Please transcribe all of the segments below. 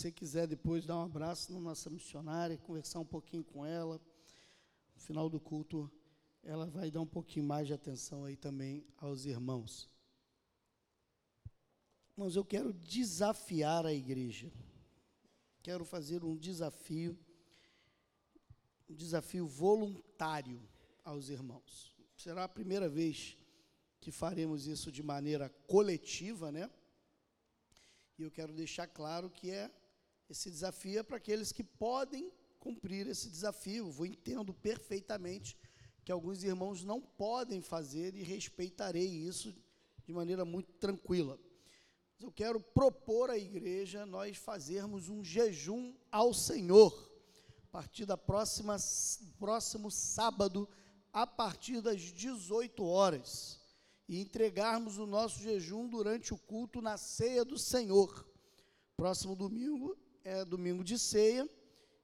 você quiser depois dar um abraço na nossa missionária, conversar um pouquinho com ela, no final do culto, ela vai dar um pouquinho mais de atenção aí também aos irmãos. Mas eu quero desafiar a igreja. Quero fazer um desafio, um desafio voluntário aos irmãos. Será a primeira vez que faremos isso de maneira coletiva, né? E eu quero deixar claro que é esse desafio é para aqueles que podem cumprir esse desafio. Eu entendo perfeitamente que alguns irmãos não podem fazer e respeitarei isso de maneira muito tranquila. Mas eu quero propor à igreja nós fazermos um jejum ao Senhor a partir da próxima próximo sábado a partir das 18 horas e entregarmos o nosso jejum durante o culto na ceia do Senhor. Próximo domingo é domingo de ceia,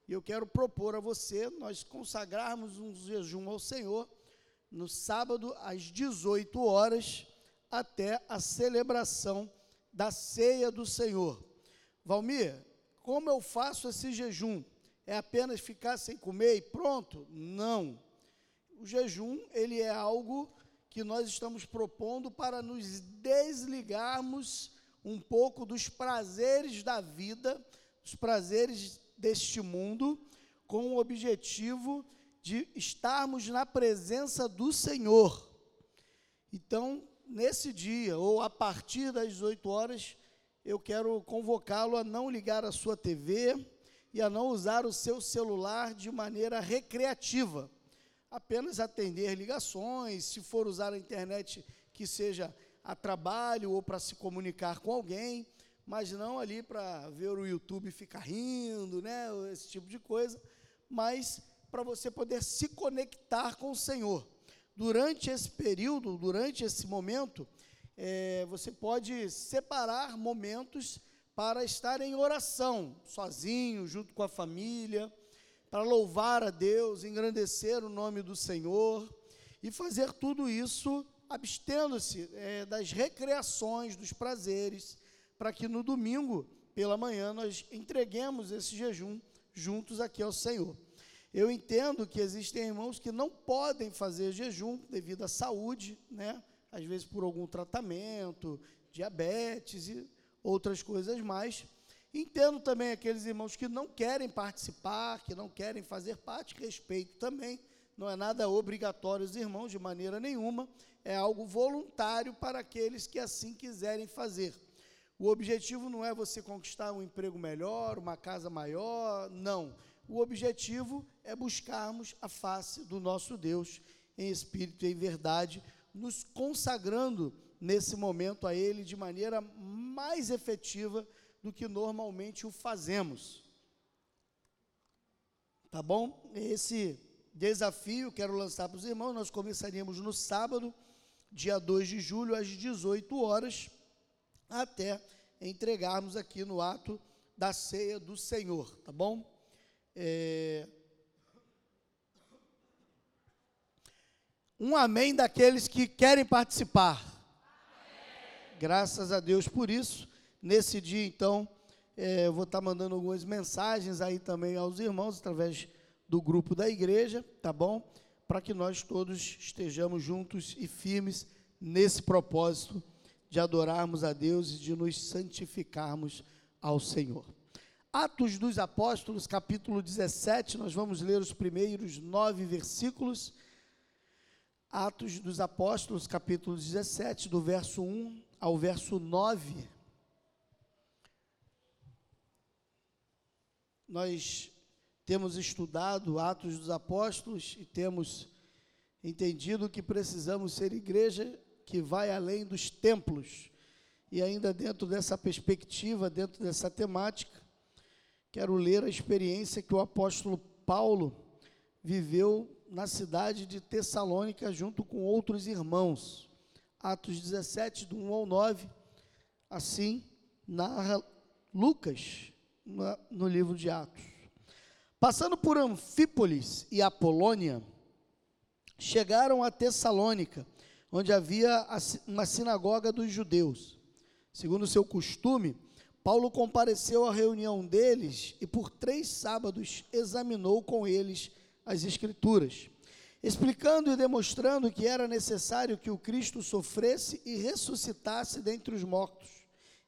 e eu quero propor a você nós consagrarmos um jejum ao Senhor no sábado às 18 horas até a celebração da ceia do Senhor. Valmir, como eu faço esse jejum? É apenas ficar sem comer e pronto? Não. O jejum, ele é algo que nós estamos propondo para nos desligarmos um pouco dos prazeres da vida, os prazeres deste mundo, com o objetivo de estarmos na presença do Senhor. Então, nesse dia, ou a partir das 18 horas, eu quero convocá-lo a não ligar a sua TV e a não usar o seu celular de maneira recreativa. Apenas atender ligações, se for usar a internet que seja a trabalho ou para se comunicar com alguém, mas não ali para ver o YouTube ficar rindo, né, esse tipo de coisa, mas para você poder se conectar com o Senhor. Durante esse período, durante esse momento, é, você pode separar momentos para estar em oração, sozinho, junto com a família, para louvar a Deus, engrandecer o nome do Senhor e fazer tudo isso abstendo-se é, das recreações, dos prazeres para que no domingo, pela manhã, nós entreguemos esse jejum juntos aqui ao Senhor. Eu entendo que existem irmãos que não podem fazer jejum devido à saúde, né? Às vezes por algum tratamento, diabetes e outras coisas mais. Entendo também aqueles irmãos que não querem participar, que não querem fazer parte, respeito também. Não é nada obrigatório os irmãos de maneira nenhuma, é algo voluntário para aqueles que assim quiserem fazer. O objetivo não é você conquistar um emprego melhor, uma casa maior, não. O objetivo é buscarmos a face do nosso Deus em espírito e em verdade, nos consagrando nesse momento a Ele de maneira mais efetiva do que normalmente o fazemos. Tá bom? Esse desafio quero lançar para os irmãos. Nós começaríamos no sábado, dia 2 de julho, às 18 horas até entregarmos aqui no ato da ceia do Senhor, tá bom? É... Um amém daqueles que querem participar. Amém. Graças a Deus por isso. Nesse dia, então, é, eu vou estar mandando algumas mensagens aí também aos irmãos, através do grupo da igreja, tá bom? Para que nós todos estejamos juntos e firmes nesse propósito de adorarmos a Deus e de nos santificarmos ao Senhor. Atos dos Apóstolos, capítulo 17, nós vamos ler os primeiros nove versículos. Atos dos Apóstolos, capítulo 17, do verso 1 ao verso 9. Nós temos estudado Atos dos Apóstolos e temos entendido que precisamos ser igreja que vai além dos templos. E ainda dentro dessa perspectiva, dentro dessa temática, quero ler a experiência que o apóstolo Paulo viveu na cidade de Tessalônica junto com outros irmãos. Atos 17, do 1 ao 9, assim narra Lucas no livro de Atos. Passando por Anfípolis e Apolônia, chegaram a Tessalônica onde havia uma sinagoga dos judeus. Segundo seu costume, Paulo compareceu à reunião deles e por três sábados examinou com eles as Escrituras, explicando e demonstrando que era necessário que o Cristo sofresse e ressuscitasse dentre os mortos.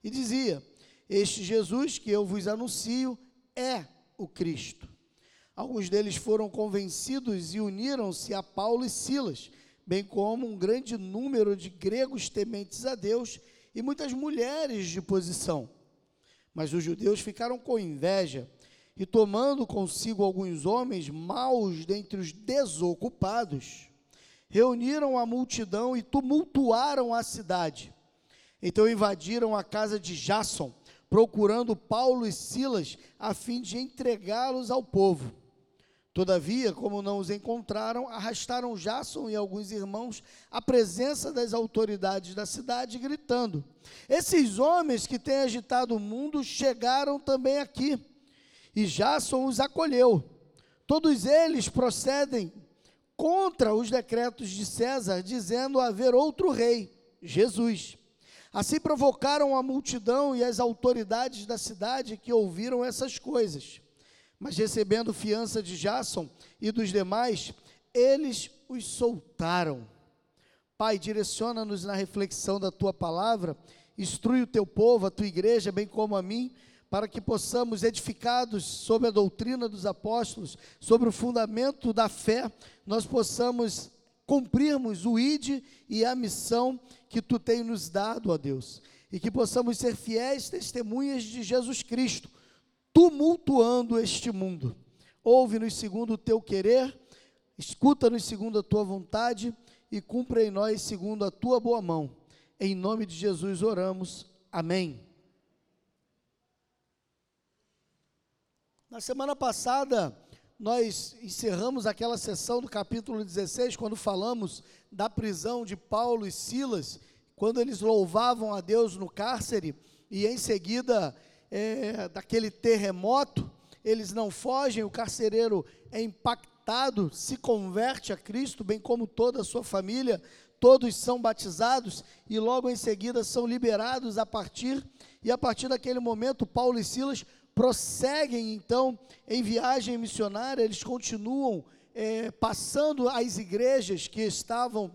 E dizia: Este Jesus que eu vos anuncio é o Cristo. Alguns deles foram convencidos e uniram-se a Paulo e Silas, bem como um grande número de gregos tementes a Deus e muitas mulheres de posição. Mas os judeus ficaram com inveja e, tomando consigo alguns homens maus dentre os desocupados, reuniram a multidão e tumultuaram a cidade. Então invadiram a casa de Jasson, procurando Paulo e Silas, a fim de entregá-los ao povo. Todavia, como não os encontraram, arrastaram Jasson e alguns irmãos à presença das autoridades da cidade, gritando: Esses homens que têm agitado o mundo chegaram também aqui. E Jasson os acolheu. Todos eles procedem contra os decretos de César, dizendo haver outro rei, Jesus. Assim provocaram a multidão e as autoridades da cidade que ouviram essas coisas. Mas recebendo fiança de Jason e dos demais, eles os soltaram. Pai, direciona-nos na reflexão da tua palavra, instrui o teu povo, a tua igreja, bem como a mim, para que possamos, edificados sobre a doutrina dos apóstolos, sobre o fundamento da fé, nós possamos cumprirmos o ID e a missão que tu tens nos dado, ó Deus, e que possamos ser fiéis testemunhas de Jesus Cristo, tumultuando este mundo. Ouve-nos segundo o teu querer, escuta-nos segundo a tua vontade e cumpre em nós segundo a tua boa mão. Em nome de Jesus oramos. Amém. Na semana passada, nós encerramos aquela sessão do capítulo 16, quando falamos da prisão de Paulo e Silas, quando eles louvavam a Deus no cárcere, e em seguida é, daquele terremoto, eles não fogem, o carcereiro é impactado, se converte a Cristo, bem como toda a sua família, todos são batizados e logo em seguida são liberados a partir, e a partir daquele momento, Paulo e Silas prosseguem então em viagem missionária, eles continuam é, passando as igrejas que estavam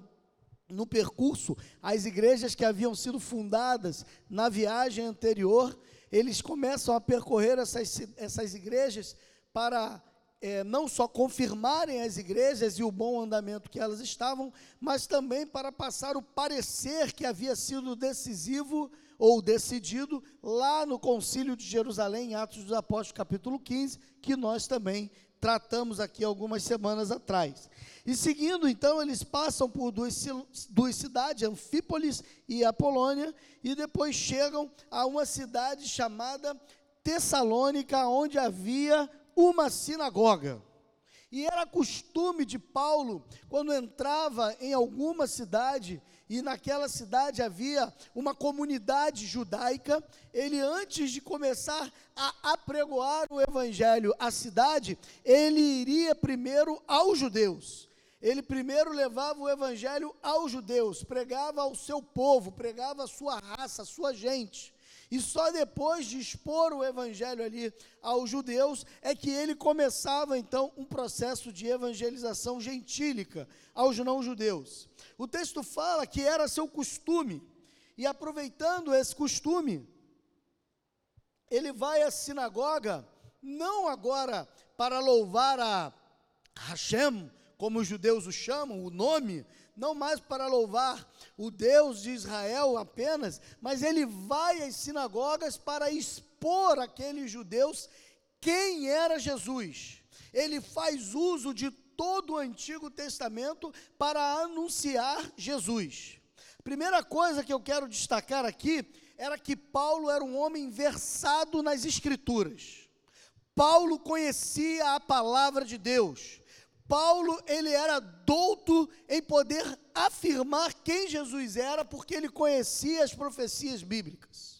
no percurso, as igrejas que haviam sido fundadas na viagem anterior, eles começam a percorrer essas, essas igrejas para é, não só confirmarem as igrejas e o bom andamento que elas estavam, mas também para passar o parecer que havia sido decisivo ou decidido lá no Concílio de Jerusalém, em Atos dos Apóstolos, capítulo 15, que nós também tratamos aqui algumas semanas atrás. E seguindo, então, eles passam por duas, duas cidades, Anfípolis e Apolônia, e depois chegam a uma cidade chamada Tessalônica, onde havia uma sinagoga. E era costume de Paulo, quando entrava em alguma cidade, e naquela cidade havia uma comunidade judaica, ele antes de começar a apregoar o evangelho à cidade, ele iria primeiro aos judeus ele primeiro levava o evangelho aos judeus, pregava ao seu povo, pregava a sua raça, a sua gente. E só depois de expor o evangelho ali aos judeus é que ele começava então um processo de evangelização gentílica aos não-judeus. O texto fala que era seu costume, e aproveitando esse costume, ele vai à sinagoga, não agora para louvar a Hashem, como os judeus o chamam, o nome, não mais para louvar o Deus de Israel apenas, mas ele vai às sinagogas para expor àqueles judeus quem era Jesus. Ele faz uso de todo o Antigo Testamento para anunciar Jesus. Primeira coisa que eu quero destacar aqui era que Paulo era um homem versado nas Escrituras. Paulo conhecia a palavra de Deus. Paulo, ele era douto em poder afirmar quem Jesus era, porque ele conhecia as profecias bíblicas.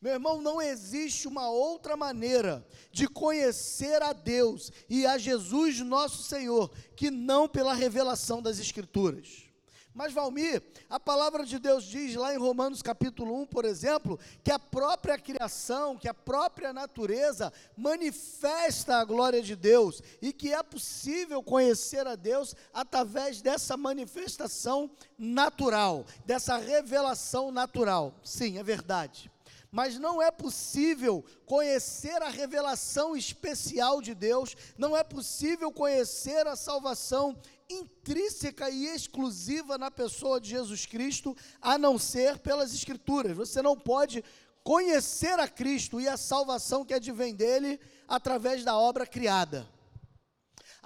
Meu irmão, não existe uma outra maneira de conhecer a Deus e a Jesus nosso Senhor que não pela revelação das Escrituras. Mas, Valmir, a palavra de Deus diz lá em Romanos capítulo 1, por exemplo, que a própria criação, que a própria natureza manifesta a glória de Deus e que é possível conhecer a Deus através dessa manifestação natural, dessa revelação natural. Sim, é verdade mas não é possível conhecer a revelação especial de Deus, não é possível conhecer a salvação intrínseca e exclusiva na pessoa de Jesus Cristo, a não ser pelas Escrituras. Você não pode conhecer a Cristo e a salvação que advém dele através da obra criada.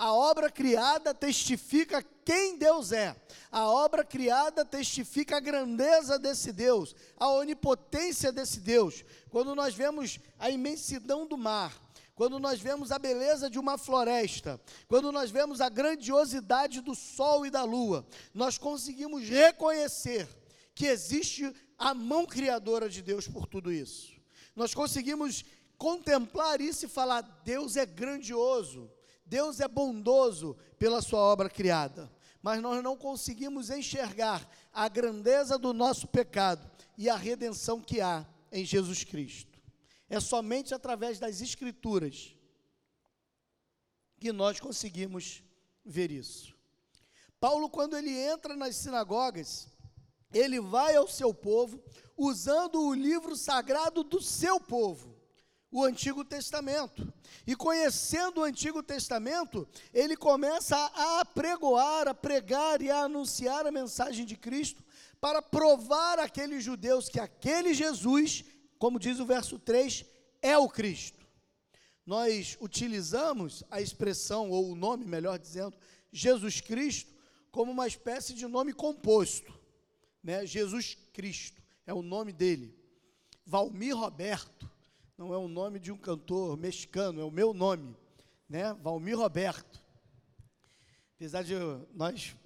A obra criada testifica quem Deus é. A obra criada testifica a grandeza desse Deus, a onipotência desse Deus. Quando nós vemos a imensidão do mar, quando nós vemos a beleza de uma floresta, quando nós vemos a grandiosidade do sol e da lua, nós conseguimos reconhecer que existe a mão criadora de Deus por tudo isso. Nós conseguimos contemplar isso e falar: Deus é grandioso, Deus é bondoso pela sua obra criada, mas nós não conseguimos enxergar a grandeza do nosso pecado e a redenção que há em Jesus Cristo. É somente através das Escrituras que nós conseguimos ver isso. Paulo, quando ele entra nas sinagogas, ele vai ao seu povo usando o livro sagrado do seu povo o Antigo Testamento. E conhecendo o Antigo Testamento, ele começa a apregoar, a pregar e a anunciar a mensagem de Cristo para provar àqueles judeus que aquele Jesus, como diz o verso 3, é o Cristo. Nós utilizamos a expressão, ou o nome, melhor dizendo, Jesus Cristo, como uma espécie de nome composto. Né? Jesus Cristo é o nome dele. Valmir Roberto não é o nome de um cantor mexicano, é o meu nome, né? Valmir Roberto. Apesar de nós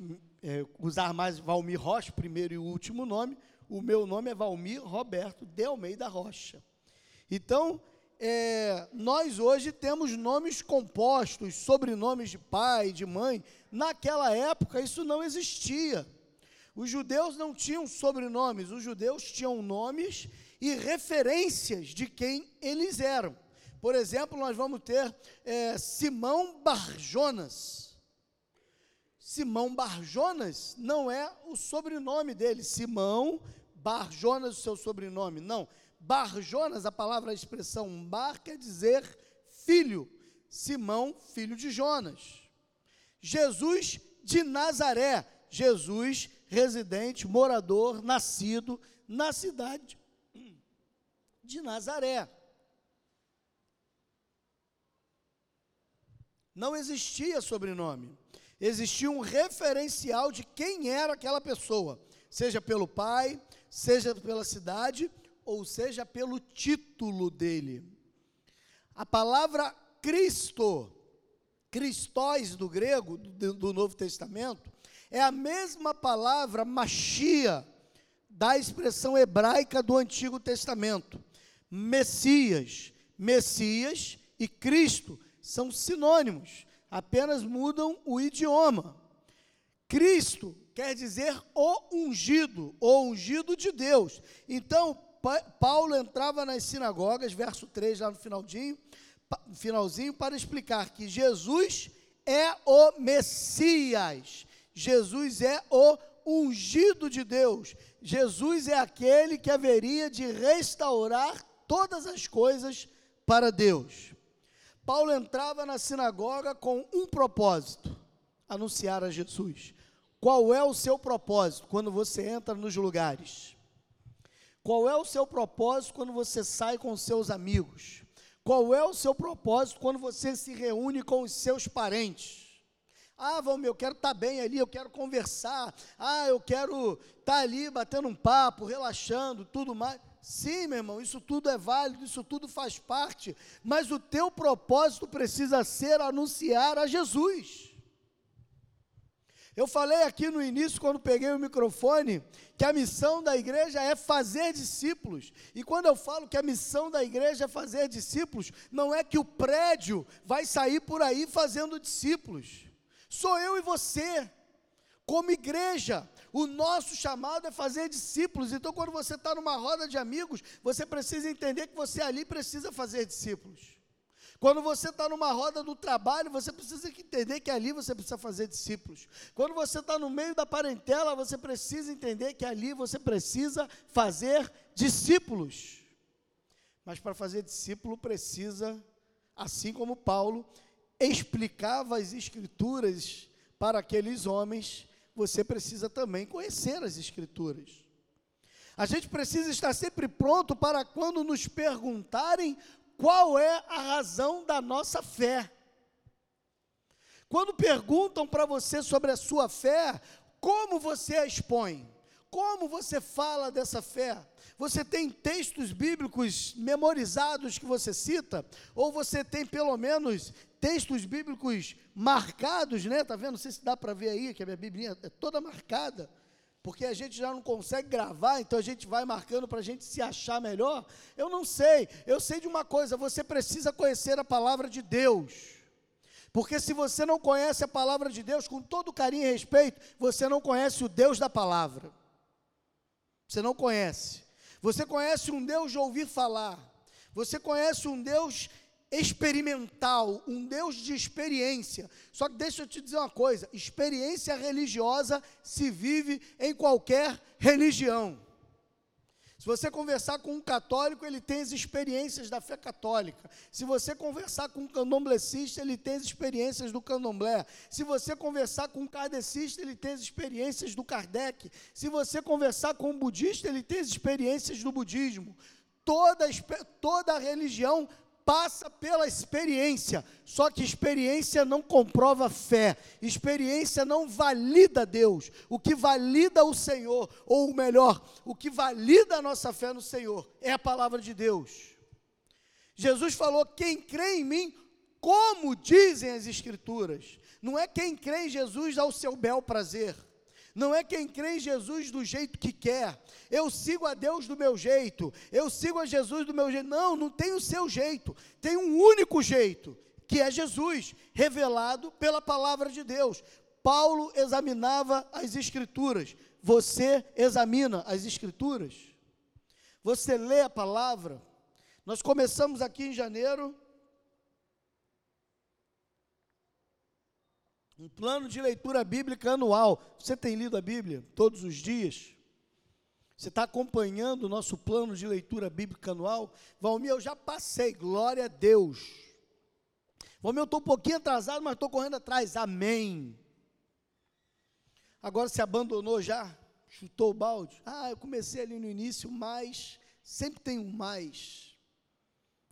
é, usar mais Valmir Rocha, primeiro e último nome, o meu nome é Valmir Roberto de Almeida Rocha. Então, é, nós hoje temos nomes compostos, sobrenomes de pai, de mãe. Naquela época, isso não existia. Os judeus não tinham sobrenomes, os judeus tinham nomes e referências de quem eles eram. Por exemplo, nós vamos ter é, Simão Barjonas. Simão Barjonas não é o sobrenome dele. Simão Barjonas, o seu sobrenome. Não. Barjonas, a palavra, a expressão bar quer dizer filho. Simão, filho de Jonas. Jesus de Nazaré. Jesus, residente, morador, nascido na cidade de Nazaré. Não existia sobrenome. Existia um referencial de quem era aquela pessoa, seja pelo pai, seja pela cidade, ou seja pelo título dele. A palavra Cristo, Cristóis do grego, do, do Novo Testamento, é a mesma palavra Machia, da expressão hebraica do Antigo Testamento. Messias. Messias e Cristo são sinônimos, apenas mudam o idioma. Cristo quer dizer o ungido, o ungido de Deus. Então, Paulo entrava nas sinagogas, verso 3, lá no finalzinho, finalzinho, para explicar que Jesus é o Messias, Jesus é o ungido de Deus, Jesus é aquele que haveria de restaurar todas as coisas para Deus. Paulo entrava na sinagoga com um propósito: anunciar a Jesus. Qual é o seu propósito quando você entra nos lugares? Qual é o seu propósito quando você sai com seus amigos? Qual é o seu propósito quando você se reúne com os seus parentes? Ah, vamos, eu quero estar tá bem ali, eu quero conversar. Ah, eu quero estar tá ali batendo um papo, relaxando, tudo mais. Sim, meu irmão, isso tudo é válido, isso tudo faz parte, mas o teu propósito precisa ser anunciar a Jesus. Eu falei aqui no início, quando peguei o microfone, que a missão da igreja é fazer discípulos. E quando eu falo que a missão da igreja é fazer discípulos, não é que o prédio vai sair por aí fazendo discípulos. Sou eu e você, como igreja, O nosso chamado é fazer discípulos. Então, quando você está numa roda de amigos, você precisa entender que você ali precisa fazer discípulos. Quando você está numa roda do trabalho, você precisa entender que ali você precisa fazer discípulos. Quando você está no meio da parentela, você precisa entender que ali você precisa fazer discípulos. Mas para fazer discípulo precisa, assim como Paulo explicava as escrituras para aqueles homens, você precisa também conhecer as escrituras. A gente precisa estar sempre pronto para quando nos perguntarem qual é a razão da nossa fé. Quando perguntam para você sobre a sua fé, como você a expõe? Como você fala dessa fé? Você tem textos bíblicos memorizados que você cita? Ou você tem pelo menos textos bíblicos marcados, né? Tá vendo? Não sei se dá para ver aí que a minha Bíblia é toda marcada porque a gente já não consegue gravar, então a gente vai marcando para a gente se achar melhor. Eu não sei, eu sei de uma coisa: você precisa conhecer a palavra de Deus. Porque se você não conhece a palavra de Deus, com todo carinho e respeito, você não conhece o Deus da palavra. Você não conhece. Você conhece um Deus de ouvir falar. Você conhece um Deus experimental, um Deus de experiência. Só que deixa eu te dizer uma coisa: experiência religiosa se vive em qualquer religião. Se você conversar com um católico, ele tem as experiências da fé católica. Se você conversar com um candomblessista, ele tem as experiências do candomblé. Se você conversar com um kardecista, ele tem as experiências do Kardec. Se você conversar com um budista, ele tem as experiências do budismo. Toda, toda religião passa pela experiência. Só que experiência não comprova fé, experiência não valida Deus. O que valida o Senhor, ou melhor, o que valida a nossa fé no Senhor, é a palavra de Deus. Jesus falou: quem crê em mim, como dizem as Escrituras. Não é quem crê em Jesus ao seu bel prazer não é quem crê em Jesus do jeito que quer. Eu sigo a Deus do meu jeito, eu sigo a Jesus do meu jeito. Não, não tem o seu jeito, tem um único jeito, que é Jesus, revelado pela palavra de Deus. Paulo examinava as Escrituras. Você examina as Escrituras? Você lê a palavra? Nós começamos aqui em janeiro Um plano de leitura bíblica anual. Você tem lido a Bíblia todos os dias? Você está acompanhando o nosso plano de leitura bíblica anual? Valmir, eu já passei, glória a Deus. Valmir, eu estou um pouquinho atrasado, mas estou correndo atrás, amém. Agora se abandonou já? Chutou o balde? Ah, eu comecei ali no início, mas sempre tem um mais.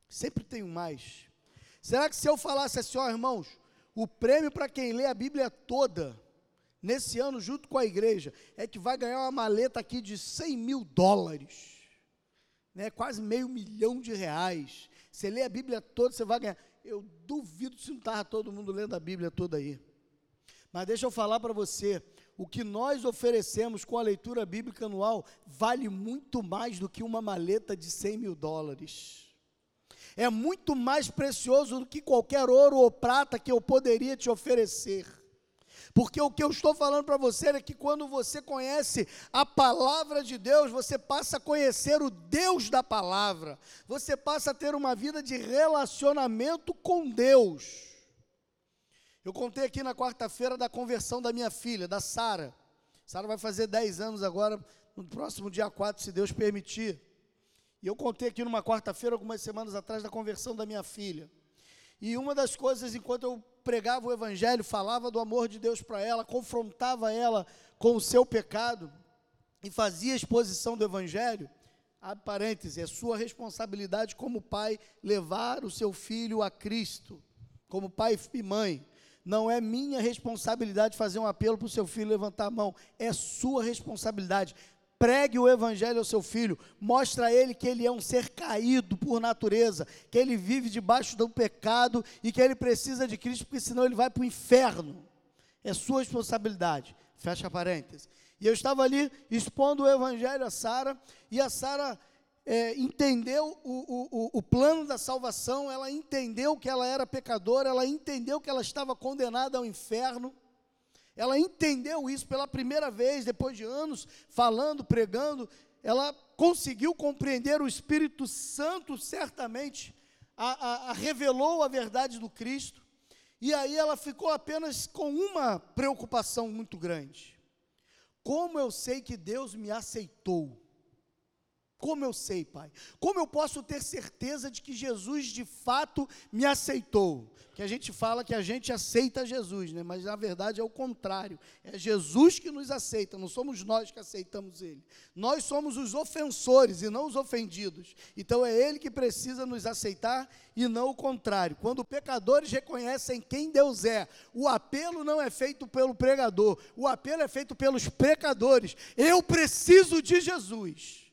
Sempre tem um mais. Será que se eu falasse assim, ó irmãos, o prêmio para quem lê a Bíblia toda, nesse ano, junto com a igreja, é que vai ganhar uma maleta aqui de 100 mil dólares, né, quase meio milhão de reais. Você lê a Bíblia toda, você vai ganhar. Eu duvido se não estava todo mundo lendo a Bíblia toda aí. Mas deixa eu falar para você, o que nós oferecemos com a leitura bíblica anual vale muito mais do que uma maleta de 100 mil dólares é muito mais precioso do que qualquer ouro ou prata que eu poderia te oferecer. Porque o que eu estou falando para você é que quando você conhece a palavra de Deus, você passa a conhecer o Deus da palavra. Você passa a ter uma vida de relacionamento com Deus. Eu contei aqui na quarta-feira da conversão da minha filha, da Sara. Sara vai fazer 10 anos agora, no próximo dia 4, se Deus permitir. E eu contei aqui numa quarta-feira, algumas semanas atrás, da conversão da minha filha. E uma das coisas, enquanto eu pregava o Evangelho, falava do amor de Deus para ela, confrontava ela com o seu pecado e fazia exposição do Evangelho, abre parênteses, é sua responsabilidade como pai levar o seu filho a Cristo, como pai e mãe. Não é minha responsabilidade fazer um apelo para o seu filho levantar a mão, é sua responsabilidade pregue o evangelho ao seu filho, mostre a ele que ele é um ser caído por natureza, que ele vive debaixo do pecado e que ele precisa de Cristo, porque senão ele vai para o inferno. É sua responsabilidade. Fecha parênteses. E eu estava ali expondo o evangelho a Sara, e a Sara é, entendeu o, o, o plano da salvação, ela entendeu que ela era pecadora, ela entendeu que ela estava condenada ao inferno Ela entendeu isso pela primeira vez, depois de anos falando, pregando. Ela conseguiu compreender o Espírito Santo, certamente, a, a, a revelou a verdade do Cristo. E aí ela ficou apenas com uma preocupação muito grande. Como eu sei que Deus me aceitou? Como eu sei, Pai? Como eu posso ter certeza de que Jesus de fato me aceitou? Que a gente fala que a gente aceita Jesus, né? mas na verdade é o contrário. É Jesus que nos aceita, não somos nós que aceitamos Ele. Nós somos os ofensores e não os ofendidos. Então é Ele que precisa nos aceitar e não o contrário. Quando pecadores reconhecem quem Deus é, o apelo não é feito pelo pregador, o apelo é feito pelos pecadores. Eu preciso de Jesus.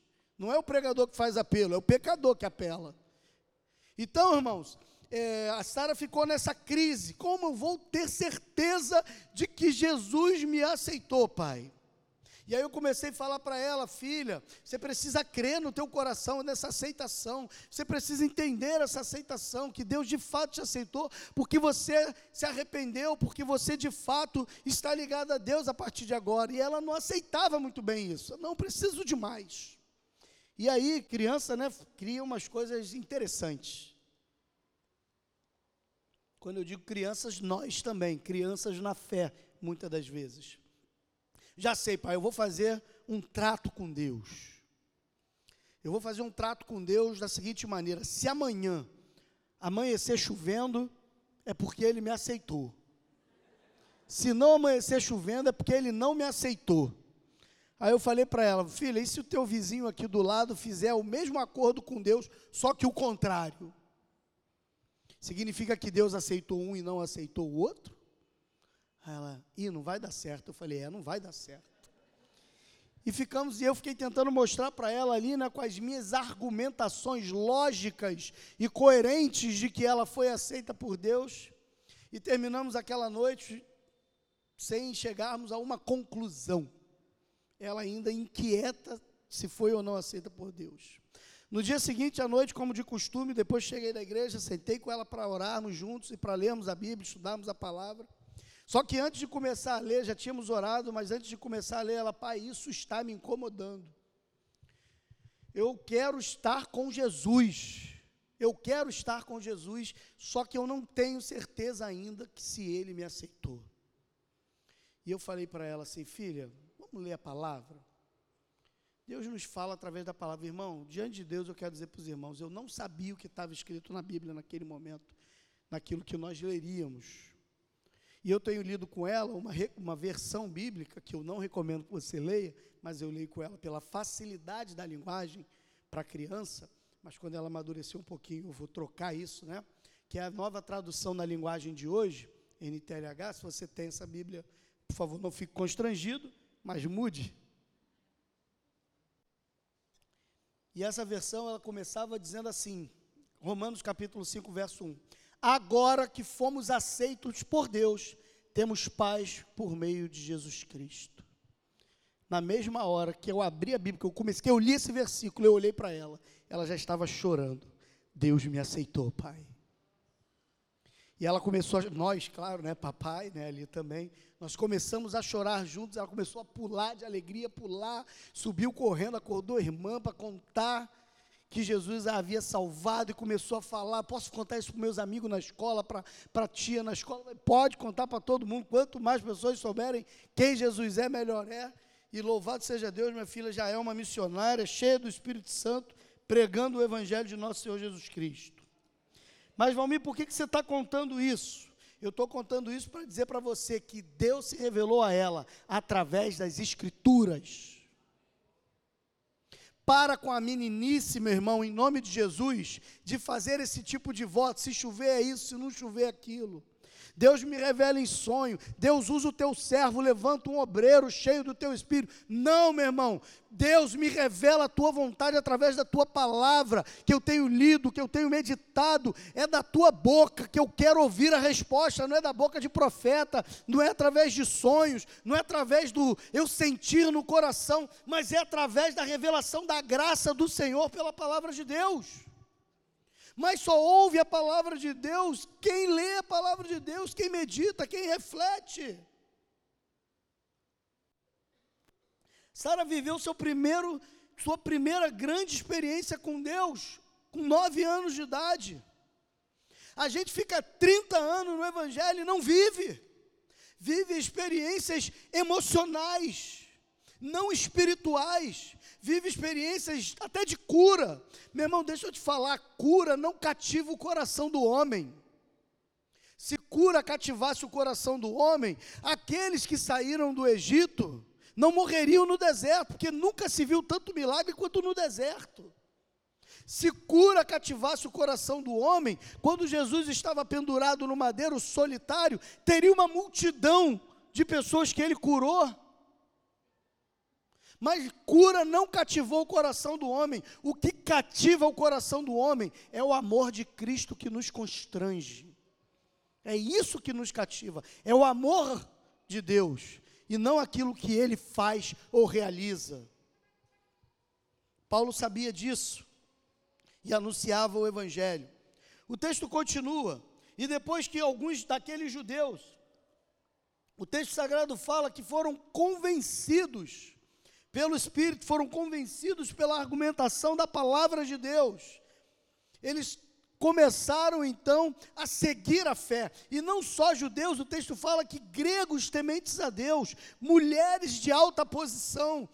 Não é o pregador que faz apelo, é o pecador que apela. Então, irmãos, é, a Sara ficou nessa crise. Como eu vou ter certeza de que Jesus me aceitou, pai? E aí eu comecei a falar para ela, filha, você precisa crer no teu coração nessa aceitação. Você precisa entender essa aceitação, que Deus de fato te aceitou, porque você se arrependeu, porque você de fato está ligado a Deus a partir de agora. E ela não aceitava muito bem isso. Não preciso de mais. E aí, criança, né, cria umas coisas interessantes. Quando eu digo crianças, nós também, crianças na fé, muitas das vezes. Já sei, pai, eu vou fazer um trato com Deus. Eu vou fazer um trato com Deus da seguinte maneira: se amanhã amanhecer chovendo, é porque Ele me aceitou. Se não amanhecer chovendo, é porque Ele não me aceitou. Aí eu falei para ela, filha, e se o teu vizinho aqui do lado fizer o mesmo acordo com Deus, só que o contrário? Significa que Deus aceitou um e não aceitou o outro? Aí ela, ih, não vai dar certo. Eu falei, é, não vai dar certo. E ficamos, e eu fiquei tentando mostrar para ela ali, né, com as minhas argumentações lógicas e coerentes de que ela foi aceita por Deus. E terminamos aquela noite sem chegarmos a uma conclusão ela ainda inquieta se foi ou não aceita por Deus. No dia seguinte, à noite, como de costume, depois cheguei da igreja, sentei com ela para orarmos juntos e para lermos a Bíblia, estudarmos a palavra. Só que antes de começar a ler, já tínhamos orado, mas antes de começar a ler, ela, pai, isso está me incomodando. Eu quero estar com Jesus. Eu quero estar com Jesus, só que eu não tenho certeza ainda que se ele me aceitou. E eu falei para ela assim, filha, Vamos ler a palavra? Deus nos fala através da palavra. Irmão, diante de Deus eu quero dizer para os irmãos, eu não sabia o que estava escrito na Bíblia naquele momento, naquilo que nós leríamos. E eu tenho lido com ela uma, uma versão bíblica, que eu não recomendo que você leia, mas eu leio com ela pela facilidade da linguagem para a criança, mas quando ela amadureceu um pouquinho, eu vou trocar isso, né? Que é a nova tradução na linguagem de hoje, NTLH, se você tem essa Bíblia, por favor, não fique constrangido mas mude. E essa versão ela começava dizendo assim, Romanos capítulo 5, verso 1. Agora que fomos aceitos por Deus, temos paz por meio de Jesus Cristo. Na mesma hora que eu abri a Bíblia, que eu comecei, que eu li esse versículo, eu olhei para ela, ela já estava chorando. Deus me aceitou, Pai. E ela começou, a, nós, claro, né, papai, né, ali também, nós começamos a chorar juntos, ela começou a pular de alegria, pular, subiu correndo, acordou a irmã para contar que Jesus a havia salvado e começou a falar, posso contar isso para meus amigos na escola, para a tia na escola, pode contar para todo mundo, quanto mais pessoas souberem quem Jesus é, melhor é, e louvado seja Deus, minha filha já é uma missionária, cheia do Espírito Santo, pregando o Evangelho de nosso Senhor Jesus Cristo. Mas, Valmir, por que, que você está contando isso? Eu estou contando isso para dizer para você que Deus se revelou a ela através das Escrituras. Para com a meninice, meu irmão, em nome de Jesus, de fazer esse tipo de voto: se chover é isso, se não chover é aquilo. Deus me revela em sonho, Deus usa o teu servo, levanta um obreiro cheio do teu espírito. Não, meu irmão, Deus me revela a tua vontade através da tua palavra, que eu tenho lido, que eu tenho meditado, é da tua boca que eu quero ouvir a resposta, não é da boca de profeta, não é através de sonhos, não é através do eu sentir no coração, mas é através da revelação da graça do Senhor pela palavra de Deus. Mas só ouve a palavra de Deus quem lê a palavra de Deus, quem medita, quem reflete. Sara viveu seu primeiro, sua primeira grande experiência com Deus com nove anos de idade. A gente fica 30 anos no Evangelho e não vive. Vive experiências emocionais, não espirituais. Vive experiências até de cura. Meu irmão, deixa eu te falar: cura não cativa o coração do homem. Se cura cativasse o coração do homem, aqueles que saíram do Egito não morreriam no deserto, porque nunca se viu tanto milagre quanto no deserto. Se cura cativasse o coração do homem, quando Jesus estava pendurado no madeiro solitário, teria uma multidão de pessoas que ele curou. Mas cura não cativou o coração do homem. O que cativa o coração do homem é o amor de Cristo que nos constrange. É isso que nos cativa, é o amor de Deus e não aquilo que ele faz ou realiza. Paulo sabia disso e anunciava o evangelho. O texto continua, e depois que alguns daqueles judeus, o texto sagrado fala que foram convencidos pelo Espírito, foram convencidos pela argumentação da palavra de Deus. Eles começaram então a seguir a fé. E não só judeus, o texto fala que gregos tementes a Deus, mulheres de alta posição.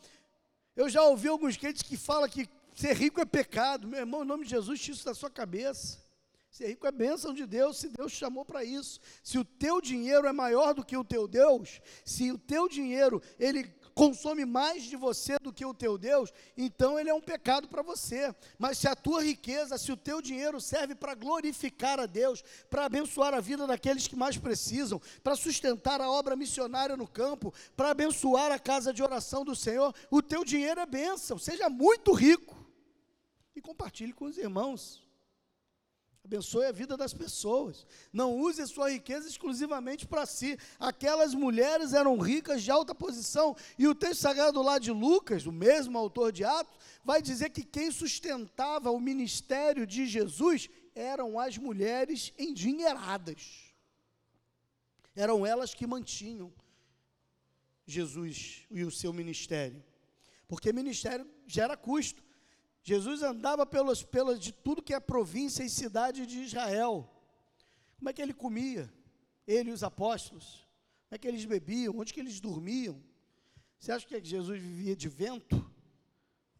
Eu já ouvi alguns crentes que falam que Ser rico é pecado. Meu irmão, em nome de Jesus, tira isso da sua cabeça. Ser rico é bênção de Deus, se Deus chamou para isso. Se o teu dinheiro é maior do que o teu Deus, se o teu dinheiro, ele consome mais de você do que o teu Deus, então ele é um pecado para você. Mas se a tua riqueza, se o teu dinheiro serve para glorificar a Deus, para abençoar a vida daqueles que mais precisam, para sustentar a obra missionária no campo, para abençoar a casa de oração do Senhor, o teu dinheiro é bênção. Seja muito rico e compartilhe com os irmãos. Abençoe a vida das pessoas. Não use a sua riqueza exclusivamente para si. Aquelas mulheres eram ricas de alta posição. E o texto sagrado lá de Lucas, o mesmo autor de Atos, vai dizer que quem sustentava o ministério de Jesus eram as mulheres endinheiradas. Eram elas que mantinham Jesus e o seu ministério. Porque ministério gera custo. Jesus andava pelas, pelas de tudo que é província e cidade de Israel. Como é que ele comia? Ele e os apóstolos. Como é que eles bebiam? Onde que eles dormiam? Você acha que Jesus vivia de vento?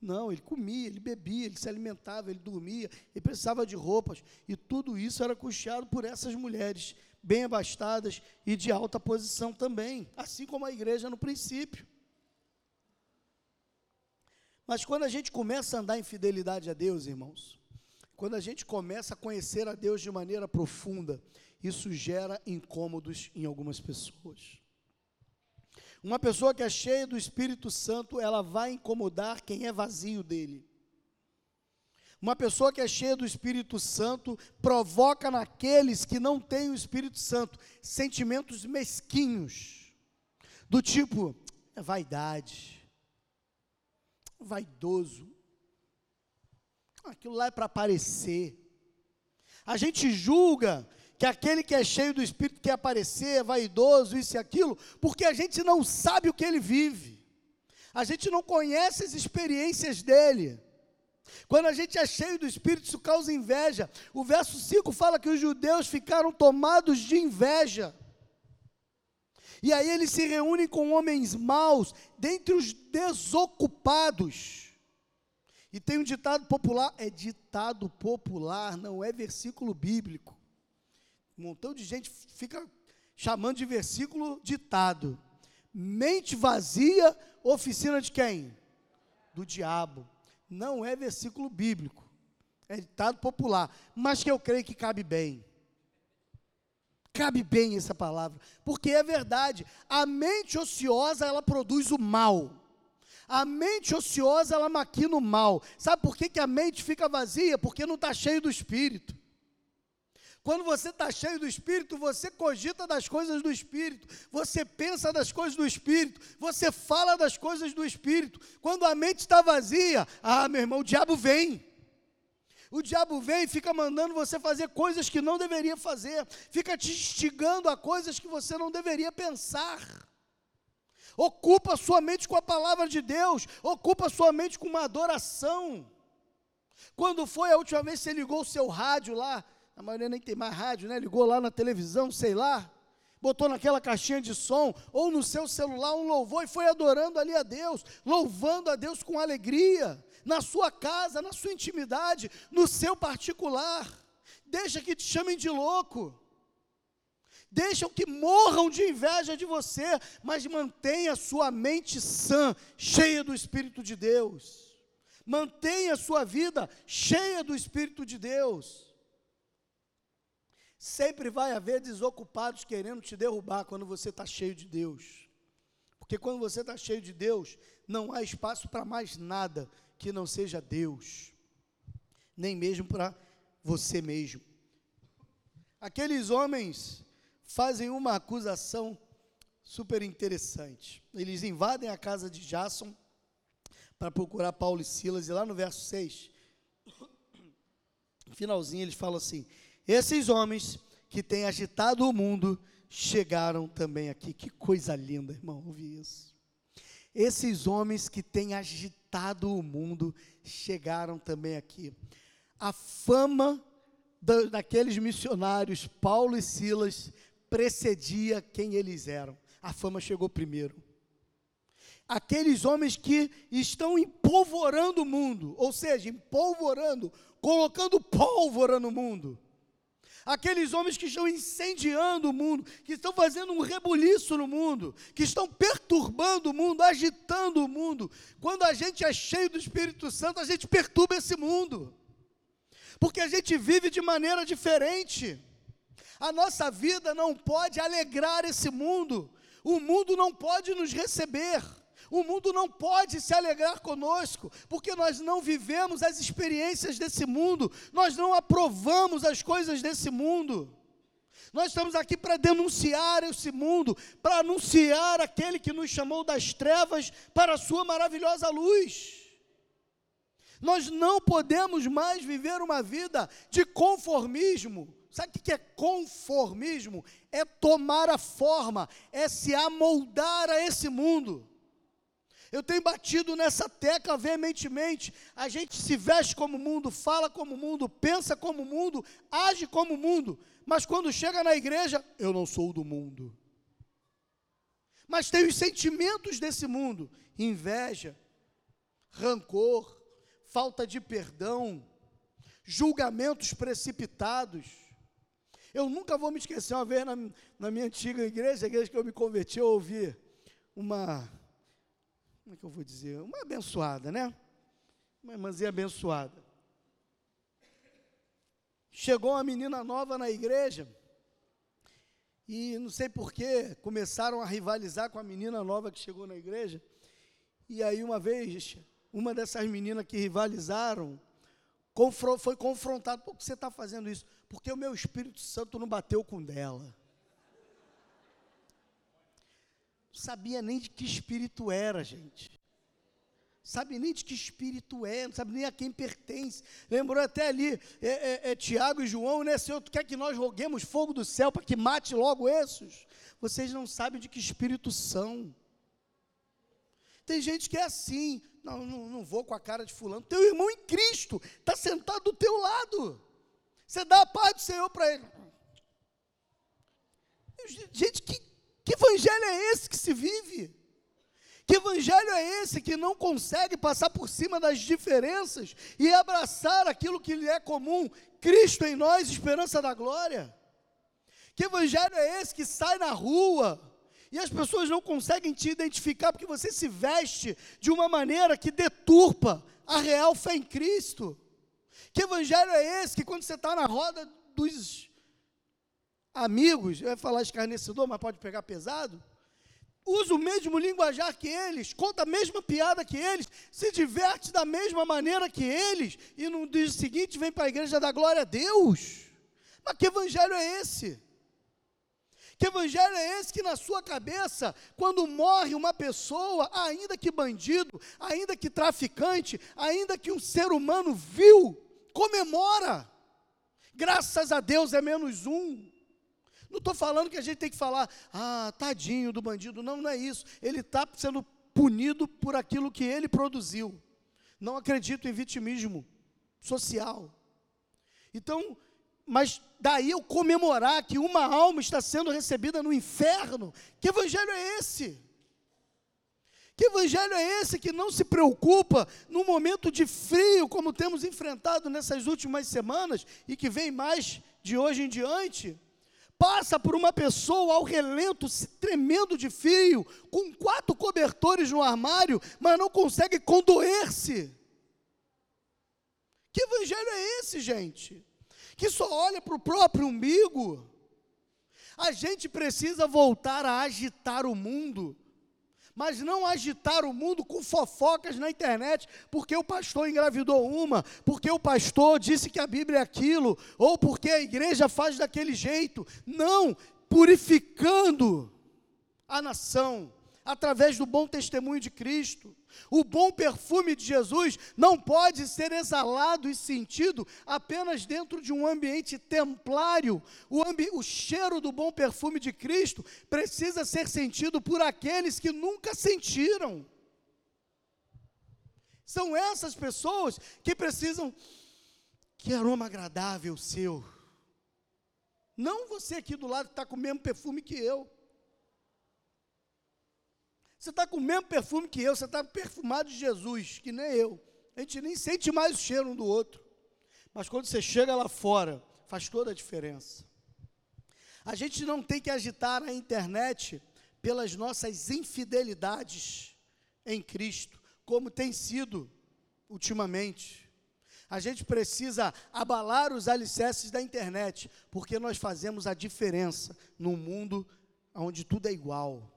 Não, ele comia, ele bebia, ele se alimentava, ele dormia, ele precisava de roupas, e tudo isso era custeado por essas mulheres, bem abastadas e de alta posição também, assim como a igreja no princípio. Mas quando a gente começa a andar em fidelidade a Deus, irmãos, quando a gente começa a conhecer a Deus de maneira profunda, isso gera incômodos em algumas pessoas. Uma pessoa que é cheia do Espírito Santo, ela vai incomodar quem é vazio dele. Uma pessoa que é cheia do Espírito Santo provoca naqueles que não têm o Espírito Santo sentimentos mesquinhos, do tipo, é vaidade, vaidoso. Aquilo lá é para aparecer. A gente julga que aquele que é cheio do Espírito quer aparecer, é vaidoso, isso e aquilo, porque a gente não sabe o que ele vive. A gente não conhece as experiências dele. Quando a gente é cheio do Espírito, isso causa inveja. O verso 5 fala que os judeus ficaram tomados de inveja. E aí eles se reúnem com homens maus, dentre os desocupados. E tem um ditado popular, é ditado popular, não é versículo bíblico. Um montão de gente fica chamando de versículo ditado. Mente vazia, oficina de quem? Do diabo. Não é versículo bíblico. É ditado popular, mas que eu creio que cabe bem cabe bem essa palavra, porque é verdade. A mente ociosa, ela produz o mal. A mente ociosa, ela maquina o mal. Sabe por que, que a mente fica vazia? Porque não está cheio do Espírito. Quando você está cheio do Espírito, você cogita das coisas do Espírito, você pensa das coisas do Espírito, você fala das coisas do Espírito. Quando a mente está vazia, ah, meu irmão, o diabo vem. O diabo vem e fica mandando você fazer coisas que não deveria fazer, fica te instigando a coisas que você não deveria pensar. Ocupa sua mente com a palavra de Deus, ocupa sua mente com uma adoração. Quando foi a última vez que você ligou o seu rádio lá? A maioria nem tem mais rádio, né? Ligou lá na televisão, sei lá. Botou naquela caixinha de som, ou no seu celular um louvor e foi adorando ali a Deus, louvando a Deus com alegria, na sua casa, na sua intimidade, no seu particular. Deixa que te chamem de louco. Deixam que morram de inveja de você, mas mantenha sua mente sã, cheia do Espírito de Deus. Mantenha a sua vida cheia do Espírito de Deus. Sempre vai haver desocupados querendo te derrubar quando você está cheio de Deus. Porque quando você está cheio de Deus, não há espaço para mais nada que não seja Deus, nem mesmo para você mesmo. Aqueles homens fazem uma acusação super interessante. Eles invadem a casa de Jason para procurar Paulo e Silas, e lá no verso 6, finalzinho, eles falam assim: Esses homens que têm agitado o mundo chegaram também aqui. Que coisa linda, irmão, ouvir isso. Esses homens que têm agitado o mundo chegaram também aqui. A fama da, daqueles missionários, Paulo e Silas, precedia quem eles eram. A fama chegou primeiro aqueles homens que estão empolvorando o mundo, ou seja, empolvorando, colocando pólvora no mundo. Aqueles homens que estão incendiando o mundo, que estão fazendo um rebuliço no mundo, que estão perturbando o mundo, agitando o mundo. Quando a gente é cheio do Espírito Santo, a gente perturba esse mundo, porque a gente vive de maneira diferente. A nossa vida não pode alegrar esse mundo, o mundo não pode nos receber. O mundo não pode se alegrar conosco, porque nós não vivemos as experiências desse mundo, nós não aprovamos as coisas desse mundo. Nós estamos aqui para denunciar esse mundo, para anunciar aquele que nos chamou das trevas para a sua maravilhosa luz. Nós não podemos mais viver uma vida de conformismo. Sabe o que é conformismo? É tomar a forma, é se amoldar a esse mundo. Eu tenho batido nessa tecla veementemente. A gente se veste como o mundo, fala como o mundo, pensa como o mundo, age como o mundo. Mas quando chega na igreja, eu não sou do mundo. Mas tenho os sentimentos desse mundo: inveja, rancor, falta de perdão, julgamentos precipitados. Eu nunca vou me esquecer, uma vez na, na minha antiga igreja, a igreja que eu me converti, eu ouvi uma como é que eu vou dizer? Uma abençoada, né? Uma irmãzinha abençoada. Chegou uma menina nova na igreja, e não sei porquê, começaram a rivalizar com a menina nova que chegou na igreja. E aí, uma vez, uma dessas meninas que rivalizaram foi confrontada: por que você está fazendo isso? Porque o meu Espírito Santo não bateu com dela. Sabia nem de que espírito era, gente. Sabe nem de que espírito é, não sabe nem a quem pertence. Lembrou até ali, é, é, é Tiago e João, né? Senhor, tu quer que nós roguemos fogo do céu para que mate logo esses? Vocês não sabem de que espírito são. Tem gente que é assim, não, não, não vou com a cara de fulano. Teu irmão em Cristo está sentado do teu lado. Você dá a paz do Senhor para ele. Gente, que que evangelho é esse que se vive? Que evangelho é esse que não consegue passar por cima das diferenças e abraçar aquilo que lhe é comum? Cristo em nós, esperança da glória. Que evangelho é esse que sai na rua e as pessoas não conseguem te identificar porque você se veste de uma maneira que deturpa a real fé em Cristo? Que evangelho é esse que quando você está na roda dos amigos, eu ia falar escarnecedor, mas pode pegar pesado, usa o mesmo linguajar que eles, conta a mesma piada que eles, se diverte da mesma maneira que eles, e no dia seguinte vem para a igreja dar glória a Deus. Mas que evangelho é esse? Que evangelho é esse que na sua cabeça, quando morre uma pessoa, ainda que bandido, ainda que traficante, ainda que um ser humano vil, comemora? Graças a Deus é menos um. Não estou falando que a gente tem que falar, ah, tadinho do bandido. Não, não é isso. Ele está sendo punido por aquilo que ele produziu. Não acredito em vitimismo social. Então, mas daí eu comemorar que uma alma está sendo recebida no inferno. Que evangelho é esse? Que evangelho é esse que não se preocupa no momento de frio, como temos enfrentado nessas últimas semanas e que vem mais de hoje em diante? Passa por uma pessoa ao relento, tremendo de frio, com quatro cobertores no armário, mas não consegue condoer-se. Que evangelho é esse, gente? Que só olha para o próprio umbigo? A gente precisa voltar a agitar o mundo mas não agitar o mundo com fofocas na internet, porque o pastor engravidou uma, porque o pastor disse que a Bíblia é aquilo, ou porque a igreja faz daquele jeito. Não, purificando a nação através do bom testemunho de Cristo. O bom perfume de Jesus não pode ser exalado e sentido apenas dentro de um ambiente templário. O, ambi o cheiro do bom perfume de Cristo precisa ser sentido por aqueles que nunca sentiram. São essas pessoas que precisam. Que aroma agradável seu. Não você aqui do lado que está com o mesmo perfume que eu. Você está com o mesmo perfume que eu, você está perfumado de Jesus, que nem eu. A gente nem sente mais o cheiro um do outro. Mas quando você chega lá fora, faz toda a diferença. A gente não tem que agitar a internet pelas nossas infidelidades em Cristo, como tem sido ultimamente. A gente precisa abalar os alicerces da internet, porque nós fazemos a diferença num mundo onde tudo é igual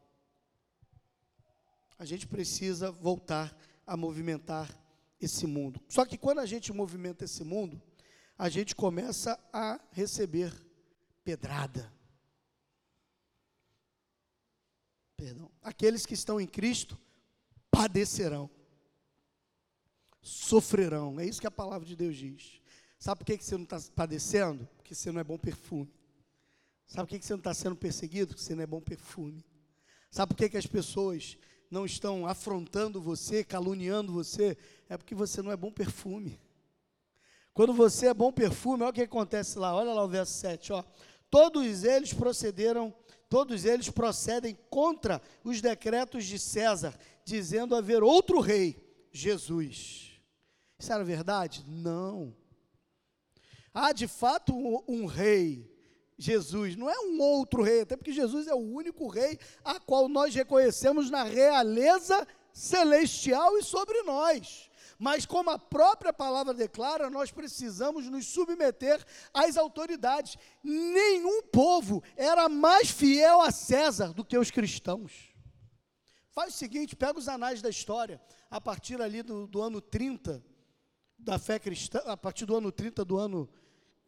a gente precisa voltar a movimentar esse mundo. Só que quando a gente movimenta esse mundo, a gente começa a receber pedrada. Perdão. Aqueles que estão em Cristo padecerão, sofrerão. É isso que a palavra de Deus diz. Sabe por que você não está padecendo? Porque você não é bom perfume. Sabe por que você não está sendo perseguido? Porque você não é bom perfume. Sabe por que as pessoas não estão afrontando você, caluniando você, é porque você não é bom perfume. Quando você é bom perfume, olha o que acontece lá, olha lá o verso 7, ó. Todos eles procederam, todos eles procedem contra os decretos de César, dizendo haver outro rei, Jesus. Isso era verdade? Não. Há de fato um, um rei, Jesus, não é um outro rei, até porque Jesus é o único rei a qual nós reconhecemos na realeza celestial e sobre nós. Mas, como a própria palavra declara, nós precisamos nos submeter às autoridades. Nenhum povo era mais fiel a César do que os cristãos. Faz o seguinte: pega os anais da história, a partir ali do, do ano 30 da fé cristã, a partir do ano 30 do ano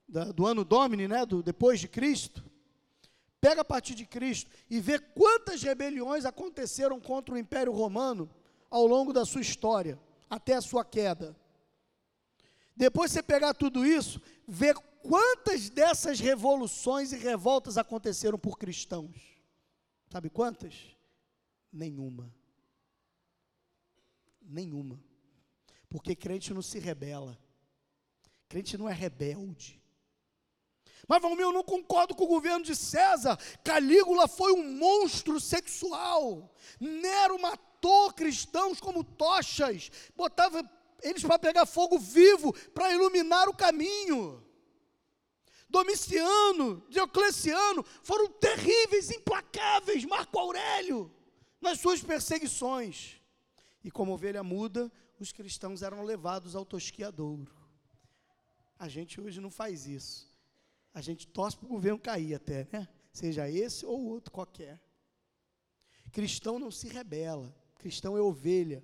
da, do ano Domini, né, do, depois de Cristo, pega a partir de Cristo e vê quantas rebeliões aconteceram contra o Império Romano ao longo da sua história, até a sua queda. Depois você pegar tudo isso, vê quantas dessas revoluções e revoltas aconteceram por cristãos. Sabe quantas? Nenhuma. Nenhuma. Porque crente não se rebela. Crente não é rebelde. Mas, Valmir, eu não concordo com o governo de César. Calígula foi um monstro sexual. Nero matou cristãos como tochas, botava eles para pegar fogo vivo, para iluminar o caminho. Domiciano, Diocleciano foram terríveis, implacáveis. Marco Aurélio, nas suas perseguições. E como ovelha muda, os cristãos eram levados ao tosquiadouro. A gente hoje não faz isso a gente torce para o governo cair até, né? Seja esse ou outro qualquer. Cristão não se rebela. Cristão é ovelha.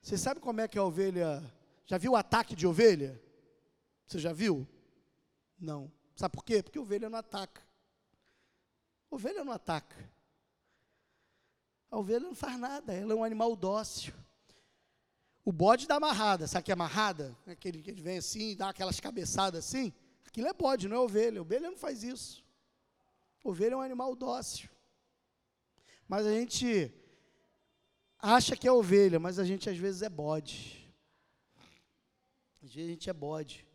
Você sabe como é que a ovelha. Já viu o ataque de ovelha? Você já viu? Não. Sabe por quê? Porque ovelha não ataca. Ovelha não ataca. A ovelha não faz nada, ela é um animal dócil. O bode dá amarrada, sabe que é amarrada? Aquele que vem assim, dá aquelas cabeçadas assim. Aquilo é bode, não é ovelha. Ovelha não faz isso. Ovelha é um animal dócil. Mas a gente acha que é ovelha, mas a gente às vezes é bode. Às vezes a gente é bode.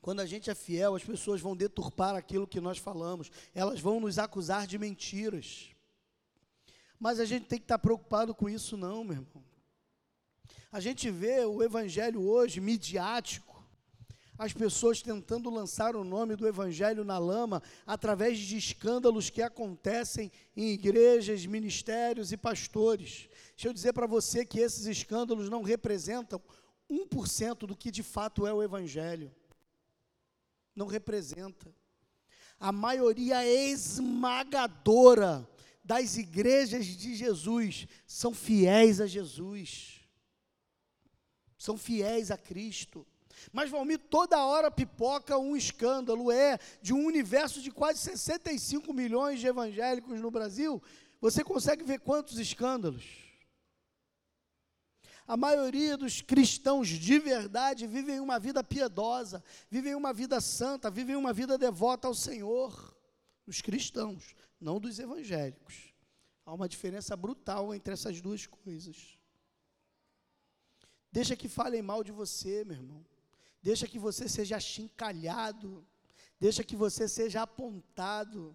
Quando a gente é fiel, as pessoas vão deturpar aquilo que nós falamos, elas vão nos acusar de mentiras. Mas a gente tem que estar preocupado com isso, não, meu irmão. A gente vê o evangelho hoje midiático, as pessoas tentando lançar o nome do evangelho na lama através de escândalos que acontecem em igrejas, ministérios e pastores. Deixa eu dizer para você que esses escândalos não representam 1% do que de fato é o evangelho não representa. A maioria esmagadora das igrejas de Jesus são fiéis a Jesus, são fiéis a Cristo. Mas, Valmir, toda hora pipoca um escândalo, é, de um universo de quase 65 milhões de evangélicos no Brasil, você consegue ver quantos escândalos? A maioria dos cristãos de verdade vivem uma vida piedosa, vivem uma vida santa, vivem uma vida devota ao Senhor. Os cristãos, não dos evangélicos. Há uma diferença brutal entre essas duas coisas. Deixa que falem mal de você, meu irmão. Deixa que você seja achincalhado. Deixa que você seja apontado.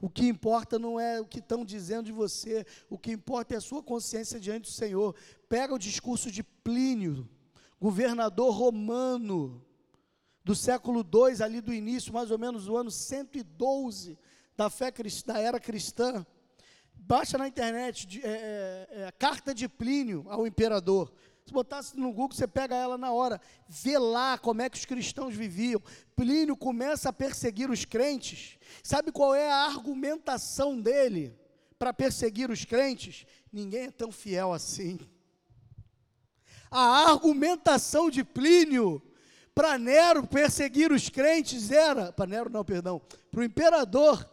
O que importa não é o que estão dizendo de você, o que importa é a sua consciência diante do Senhor. Pega o discurso de Plínio, governador romano, do século II, ali do início, mais ou menos do ano 112 da fé da era cristã. Baixa na internet de, é, é, é, carta de Plínio ao imperador. Se botasse no Google, você pega ela na hora. Vê lá como é que os cristãos viviam. Plínio começa a perseguir os crentes. Sabe qual é a argumentação dele para perseguir os crentes? Ninguém é tão fiel assim. A argumentação de Plínio para Nero perseguir os crentes era, para Nero não, perdão, para o imperador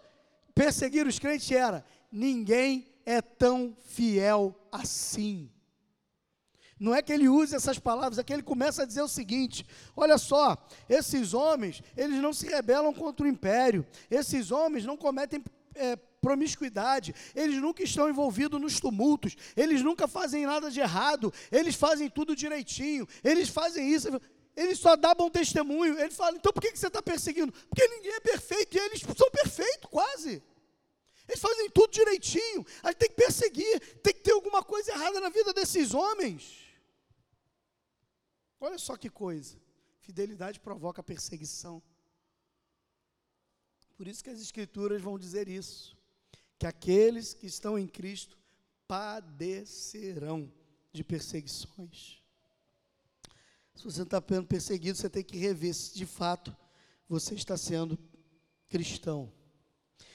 perseguir os crentes era: ninguém é tão fiel assim. Não é que ele use essas palavras, é que ele começa a dizer o seguinte: olha só, esses homens, eles não se rebelam contra o império, esses homens não cometem é, promiscuidade, eles nunca estão envolvidos nos tumultos, eles nunca fazem nada de errado, eles fazem tudo direitinho, eles fazem isso, eles só dão bom testemunho. Ele fala: então por que, você está perseguindo? Porque ninguém é perfeito e eles são perfeitos, quase. Eles fazem tudo direitinho. A gente tem que perseguir, tem que ter alguma coisa errada na vida desses homens. Olha só que coisa. Fidelidade provoca perseguição. Por isso que as Escrituras vão dizer isso: que aqueles que estão em Cristo padecerão de perseguições. Se você está sendo perseguido, você tem que rever se de fato você está sendo cristão.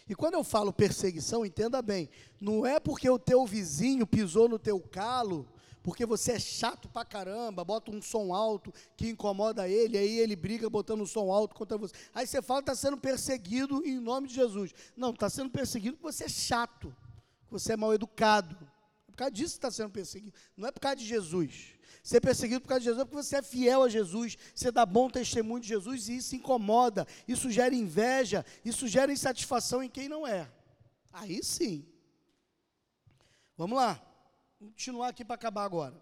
E quando eu falo perseguição, entenda bem, não é porque o teu vizinho pisou no teu calo porque você é chato pra caramba, bota um som alto que incomoda ele, aí ele briga botando um som alto contra você. Aí você fala está sendo perseguido em nome de Jesus. Não, está sendo perseguido porque você é chato, você é mal educado. É por causa disso que está sendo perseguido. Não é por causa de Jesus. Ser perseguido por causa de Jesus é porque você é fiel a Jesus, você dá bom testemunho de Jesus e isso incomoda, isso gera inveja, isso gera insatisfação em quem não é. Aí sim. Vamos lá continuar aqui para acabar agora.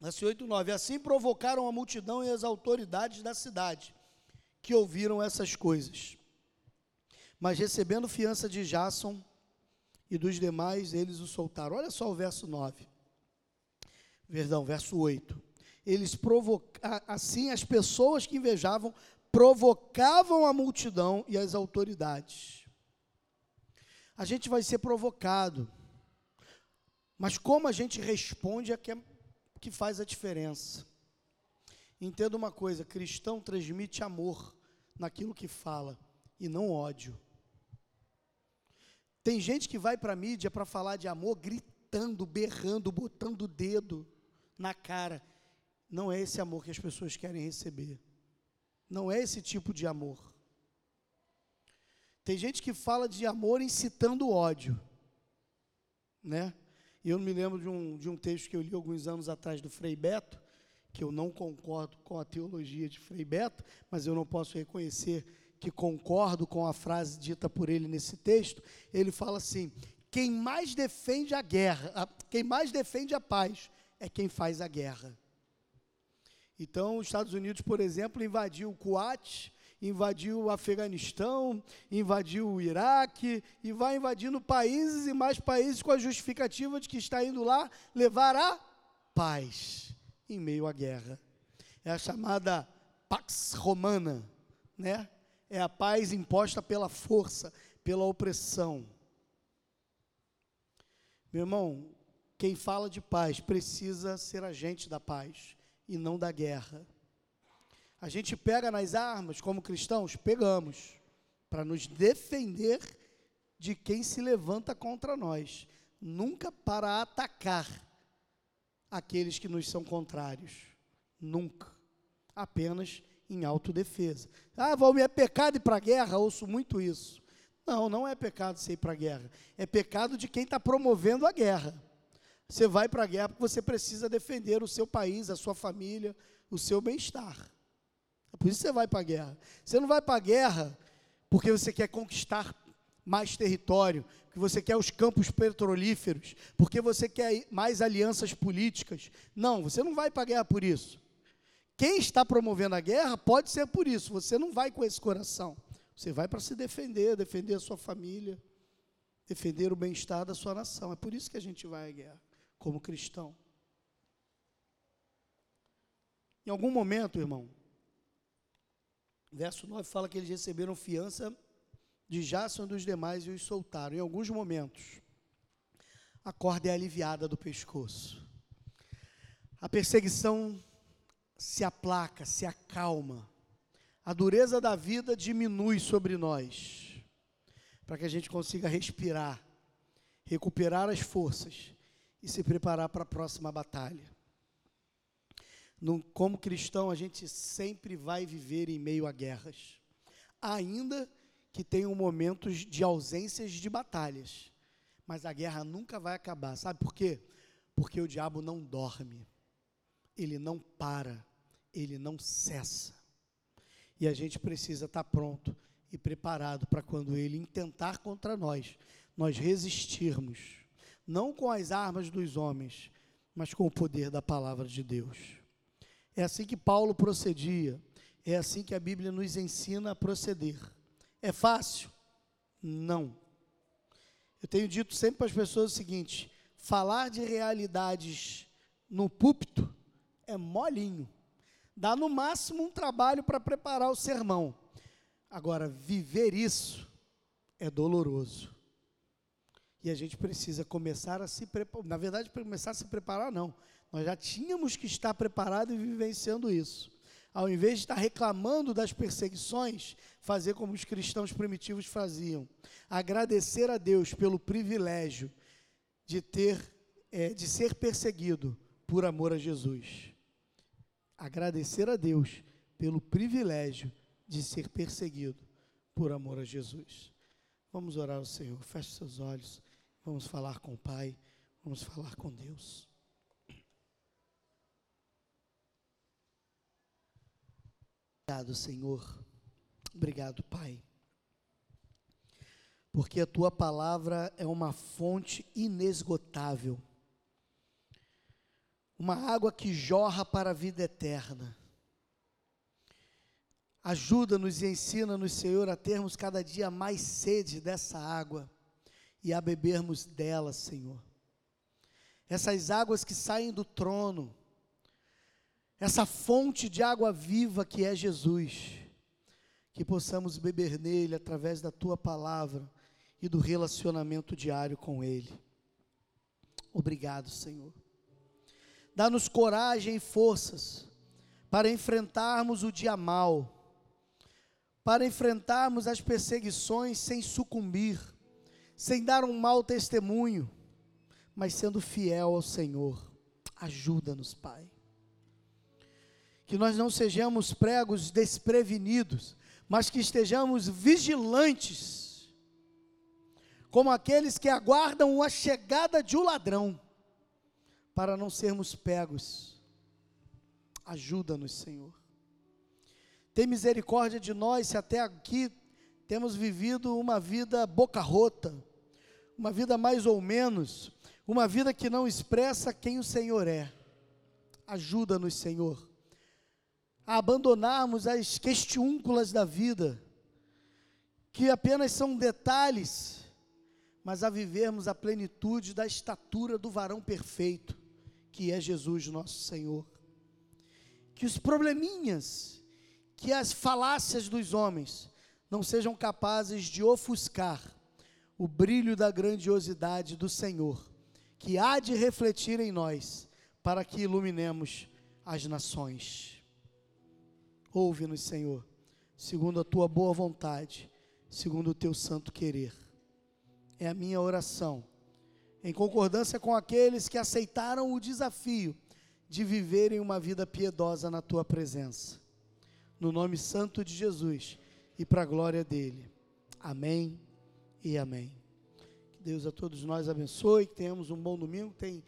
Verso 8 9. Assim provocaram a multidão e as autoridades da cidade, que ouviram essas coisas. Mas recebendo fiança de Jason e dos demais, eles o soltaram. Olha só o verso 9. Perdão, verso 8. Eles provocaram, assim as pessoas que invejavam provocavam a multidão e as autoridades. A gente vai ser provocado mas como a gente responde é que, é que faz a diferença. Entenda uma coisa: cristão transmite amor naquilo que fala e não ódio. Tem gente que vai para a mídia para falar de amor gritando, berrando, botando o dedo na cara. Não é esse amor que as pessoas querem receber. Não é esse tipo de amor. Tem gente que fala de amor incitando ódio, né? E eu me lembro de um, de um texto que eu li alguns anos atrás do Frei Beto, que eu não concordo com a teologia de Frei Beto, mas eu não posso reconhecer que concordo com a frase dita por ele nesse texto, ele fala assim: quem mais defende a guerra, quem mais defende a paz é quem faz a guerra. Então, os Estados Unidos, por exemplo, invadiu o Kuwait, invadiu o Afeganistão, invadiu o Iraque e vai invadindo países e mais países com a justificativa de que está indo lá levar a paz em meio à guerra. É a chamada Pax Romana, né? É a paz imposta pela força, pela opressão. Meu irmão, quem fala de paz precisa ser agente da paz e não da guerra. A gente pega nas armas, como cristãos, pegamos, para nos defender de quem se levanta contra nós, nunca para atacar aqueles que nos são contrários. Nunca. Apenas em autodefesa. Ah, Valmir, é pecado ir para a guerra? Ouço muito isso. Não, não é pecado você ir para a guerra. É pecado de quem está promovendo a guerra. Você vai para a guerra porque você precisa defender o seu país, a sua família, o seu bem-estar. É por isso que você vai para a guerra. Você não vai para a guerra porque você quer conquistar mais território, porque você quer os campos petrolíferos, porque você quer mais alianças políticas. Não, você não vai para a guerra por isso. Quem está promovendo a guerra pode ser por isso. Você não vai com esse coração. Você vai para se defender, defender a sua família, defender o bem-estar da sua nação. É por isso que a gente vai à guerra como cristão. Em algum momento, irmão, verso 9 fala que eles receberam fiança de Jason dos demais e os soltaram. Em alguns momentos, a corda é aliviada do pescoço. A perseguição se aplaca, se acalma. A dureza da vida diminui sobre nós, para que a gente consiga respirar, recuperar as forças e se preparar para a próxima batalha. Como cristão, a gente sempre vai viver em meio a guerras, ainda que tenham momentos de ausências de batalhas, mas a guerra nunca vai acabar. Sabe por quê? Porque o diabo não dorme, ele não para, ele não cessa. E a gente precisa estar pronto e preparado para quando ele intentar contra nós, nós resistirmos não com as armas dos homens, mas com o poder da palavra de Deus. É assim que Paulo procedia, é assim que a Bíblia nos ensina a proceder. É fácil? Não. Eu tenho dito sempre para as pessoas o seguinte: falar de realidades no púlpito é molinho. Dá no máximo um trabalho para preparar o sermão. Agora, viver isso é doloroso. E a gente precisa começar a se preparar. Na verdade, começar a se preparar, não. Nós já tínhamos que estar preparados e vivenciando isso. Ao invés de estar reclamando das perseguições, fazer como os cristãos primitivos faziam. Agradecer a Deus pelo privilégio de ter, é, de ser perseguido por amor a Jesus. Agradecer a Deus pelo privilégio de ser perseguido por amor a Jesus. Vamos orar ao Senhor. Feche seus olhos. Vamos falar com o Pai, vamos falar com Deus. Obrigado, Senhor. Obrigado, Pai. Porque a tua palavra é uma fonte inesgotável, uma água que jorra para a vida eterna. Ajuda-nos e ensina-nos, Senhor, a termos cada dia mais sede dessa água e a bebermos dela, Senhor. Essas águas que saem do trono, essa fonte de água viva que é Jesus, que possamos beber nele através da tua palavra e do relacionamento diário com ele. Obrigado, Senhor. Dá-nos coragem e forças para enfrentarmos o dia mal, para enfrentarmos as perseguições sem sucumbir sem dar um mau testemunho, mas sendo fiel ao Senhor. Ajuda-nos, Pai. Que nós não sejamos pregos desprevenidos, mas que estejamos vigilantes, como aqueles que aguardam a chegada de um ladrão, para não sermos pegos. Ajuda-nos, Senhor. Tem misericórdia de nós se até aqui temos vivido uma vida boca rota, uma vida mais ou menos, uma vida que não expressa quem o Senhor é. Ajuda-nos, Senhor, a abandonarmos as questiúnculas da vida, que apenas são detalhes, mas a vivermos a plenitude da estatura do varão perfeito, que é Jesus, nosso Senhor. Que os probleminhas, que as falácias dos homens não sejam capazes de ofuscar o brilho da grandiosidade do Senhor, que há de refletir em nós, para que iluminemos as nações. Ouve-nos, Senhor, segundo a tua boa vontade, segundo o teu santo querer. É a minha oração, em concordância com aqueles que aceitaram o desafio de viverem uma vida piedosa na tua presença. No nome santo de Jesus e para a glória dele. Amém e amém. Que Deus a todos nós abençoe, que tenhamos um bom domingo. Tem